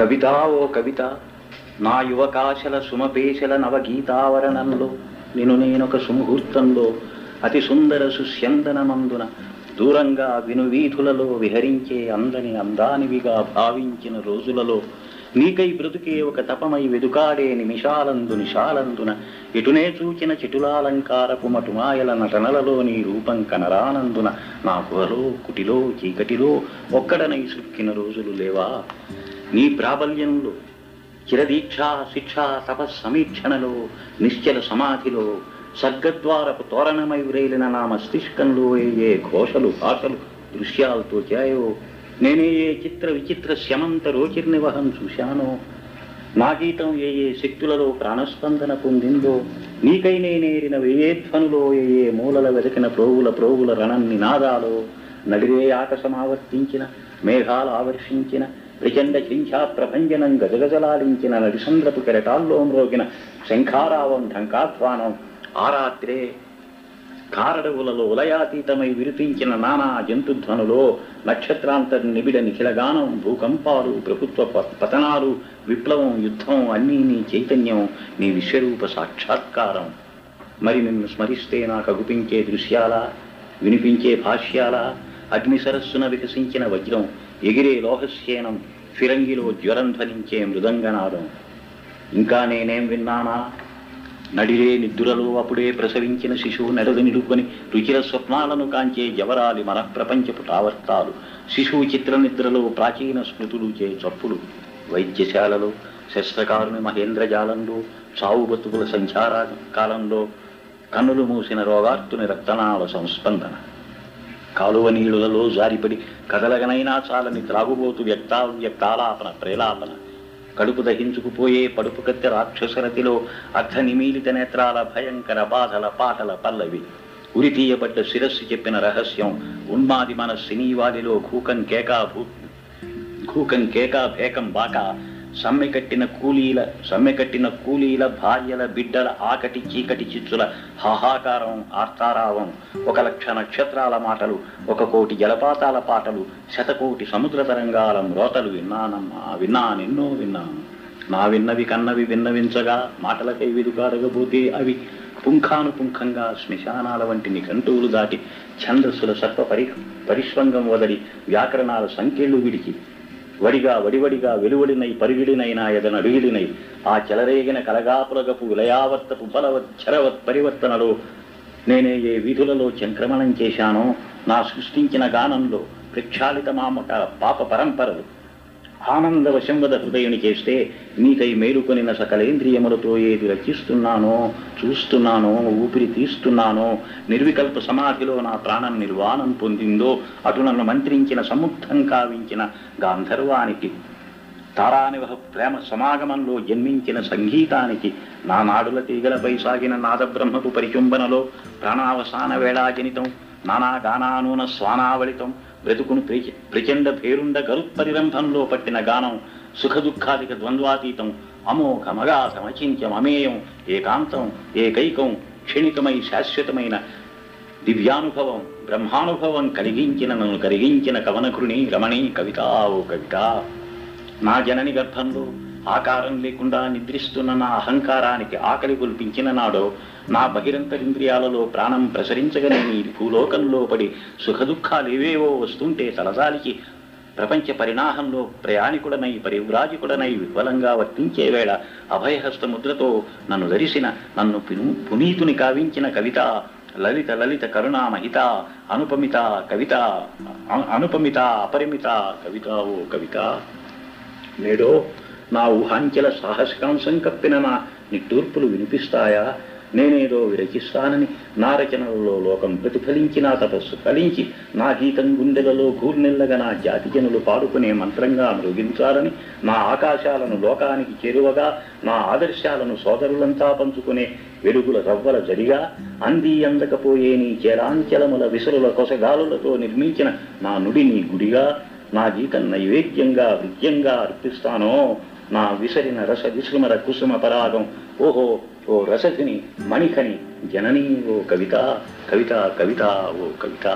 కవిత ఓ కవిత నా యువకాశల సుమపేశల నవగీతావరణంలో నేను నేనొక సుముహూర్తంలో అతి సుందర సుస్యందనమందున దూరంగా వినువీధులలో విహరించే అందని అందానివిగా భావించిన రోజులలో నీకై బ్రతుకే ఒక తపమై వెదుకాడే నిమిషాలందు నిషాలందున ఇటునే చూచిన చిటులాలంకారపు మటుమాయల నటనలలో నీ రూపం కనరానందున నా గుహలో కుటిలో చీకటిలో ఒక్కడనై సుక్కిన రోజులు లేవా? నీ ప్రాబల్యంలో చిరదీక్షా శిక్ష తపస్సమీక్షణలో నిశ్చల సమాధిలో సర్గద్వారపు తోరణమై వ్రేలిన నా మస్తిష్కంలో ఏ ఏ ఘోషలు భాషలు దృశ్యాలతో చేయో నేనే ఏ చిత్ర విచిత్ర శమంత రోచిర్నివహం చూశానో నా గీతం ఏ ఏ శక్తులలో ప్రాణస్పందన పొందిందో? నీకై నేనేరిన వేయేధ్వనులో ఏ ఏ మూలల వెతికిన ప్రోగుల ప్రోగుల రణం నినాదాలో నడిరే ఆకసమావర్తించిన మేఘాలు ఆవర్షించిన ప్రచండ చింఛా ప్రభంజనం గజగజలాలించిన నడిసంద్రపు కెరటాల్లో మ్రోగిన శంఖారావం ఢంకాధ్వానం. ఆ రాత్రే కారడవులలో ఉలయాతీతమై విరిపించిన నానా జంతుధ్వనులో నక్షత్రాంతర్ నిబిడ నిఖిలగానం భూకంపాలు ప్రభుత్వ పతనాలు విప్లవం యుద్ధం అన్నీ నీ చైతన్యం నీ విశ్వరూప సాక్షాత్కారం. మరి నిన్ను స్మరిస్తే నాకు అగుపించే దృశ్యాల వినిపించే భాష్యాల అగ్ని సరస్సున వికసించిన వజ్రం ఎగిరే లోహస్యేనం ఫిరంగిలో జ్వరం ధ్వనించే మృదంగనాదం. ఇంకా నేనేం విన్నానా? నడిరే నిద్దురలో అప్పుడే ప్రసవించిన శిశువు నెడదు నిలుపుకొని రుచిర స్వప్నాలను కాంచే జవరాలి మన ప్రపంచపు టావర్తాలు శిశువు చిత్ర నిద్రలో ప్రాచీన స్మృతులు చే చప్పులు. వైద్యశాలలో శస్త్రకారుని మహేంద్రజాలంలో చావు బతుకుల సంచార కాలంలో కన్నులు మూసిన రోగార్తుని రక్తనాళ సంస్పందన. కాలువ నీళ్ళలో జారిపడి కదలగనైనా చాలని త్రాగుబోతు వ్యక్తా వ్యక్తాలాపన ప్రేలాపన. కడుపు దహించుకుపోయే పడుపు కత్తె రాక్షసరతిలో అర్ధ నిమీలిత నేత్రాల భయంకర బాధల పాటల పల్లవి. ఉరి తీయబడ్డ శిరస్సు చెప్పిన రహస్యం ఉన్మాది మన సినీవాదిలో కూకం కేకా భూ కూకం కేకా భేకం బాకా సమ్మె కట్టిన కూలీల సమ్మె కట్టిన కూలీల భార్యల బిడ్డల ఆకటి చీకటి చిచ్చుల హాహాకారం ఆర్తారావం ఒక లక్ష నక్షత్రాల మాటలు ఒక కోటి జలపాతాల పాటలు శతకోటి సముద్ర తరంగాల మ్రోతలు విన్నానమ్మా విన్నానెన్నో విన్నాను. నా విన్నవి కన్నవి విన్నవించగా మాటలకై విదుకారగబోతే అవి పుంఖానుపుంఖంగా శ్మశానాల వంటి నిఘంటువులు దాటి ఛందస్సుల సర్వ పరి పరిశ్రంగం వదలి వ్యాకరణాల సంఖ్యలు విడిచి వడిగా వడివడిగా వెలువడినై పరుగిడినైనా ఎదనడుగిడినై ఆ చెలరేగిన కలగాపులగపు విలయావర్తపు బలవత్ చరవత్ పరివర్తనలో నేనే ఏ వీధులలో చంక్రమణం చేశానో నా సృష్టించిన గానంలో ప్రక్షాళిత మామక పాప పరంపరలు. ఆనందవశంవద హృదయుని చేస్తే మీకై మేలుకొనిన సకలేంద్రియములతో ఏది రచిస్తున్నానో చూస్తున్నానో ఊపిరి తీస్తున్నానో నిర్వికల్ప సమాధిలో నా ప్రాణం నిర్వాణం పొందిందో అటు నన్ను మంత్రించిన సముద్ధం కావించిన గాంధర్వానికి తారానివహ ప్రేమ సమాగమంలో జన్మించిన సంగీతానికి నా నాడుల తీగలపై సాగిన నాదబ్రహ్మపు పరిచుంబనలో ప్రాణావసాన వేళాజనితం నానా గానానూన స్వానావళితం బ్రతుకును ప్రిచ- ప్రచండ భేరుండ గరుత్పరిరంభంలో పట్టిన గానం సుఖ దుఃఖాధిక ద్వంద్వాతీతం అమోఘమగాధమచింత్యం అమేయం ఏకాంతం ఏకైకం క్షణికమై శాశ్వతమైన దివ్యానుభవం బ్రహ్మానుభవం కలిగించిన నన్ను కరిగించిన కవనకృణి రమణి కవిత ఓ కవిత. నా జనని గర్భంలో ఆకారం లేకుండా నిద్రిస్తున్న నా అహంకారానికి ఆకలి కుల్పించిన నాడో నా బహిరంతరింద్రియాలలో ప్రాణం ప్రసరించగనే భూలోకంలో పడి సుఖదుఖాలేవేవో వస్తుంటే తలజాలికి ప్రపంచ పరిణాహంలో ప్రయాణికుడనై పరివ్రాజకుడనై విఫలంగా వర్తించే వేళ అభయహస్త ముద్రతో నన్ను ధరిసిన నన్ను పునీతుని కావించిన కవిత లలిత లలిత కరుణా మహిత అనుపమిత కవిత అనుపమిత అపరిమిత కవిత ఓ కవిత. నేడో నా ఊహాంచెల సాహసికాంశం కప్పిన నా నిట్టూర్పులు వినిపిస్తాయా? నేనేదో విరచిస్తానని నా రచనలలో లోకం ప్రతిఫలించి నా తపస్సు ఫలించి నా గీతం గుండెలలో కూర్నెల్లగా నా జాతి జనులు పాడుకునే మంత్రంగా మృగించాలని నా ఆకాశాలను లోకానికి చేరువగా నా ఆదర్శాలను సోదరులంతా పంచుకునే వెలుగుల రవ్వల జరిగా అంది అందకపోయే నీ చేరాంచలముల విసురుల కొసగాలులతో నిర్మించిన నా నుడి నీ గుడిగా నా గీతం నైవేద్యంగా విద్యంగా అర్పిస్తానో నా విసరిన రస విశ్రుమర కుసుమ పరాగం ఓహో ఓ రసఖిని మణిఖని జననీ ఓ కవిత కవిత కవిత ఓ కవిత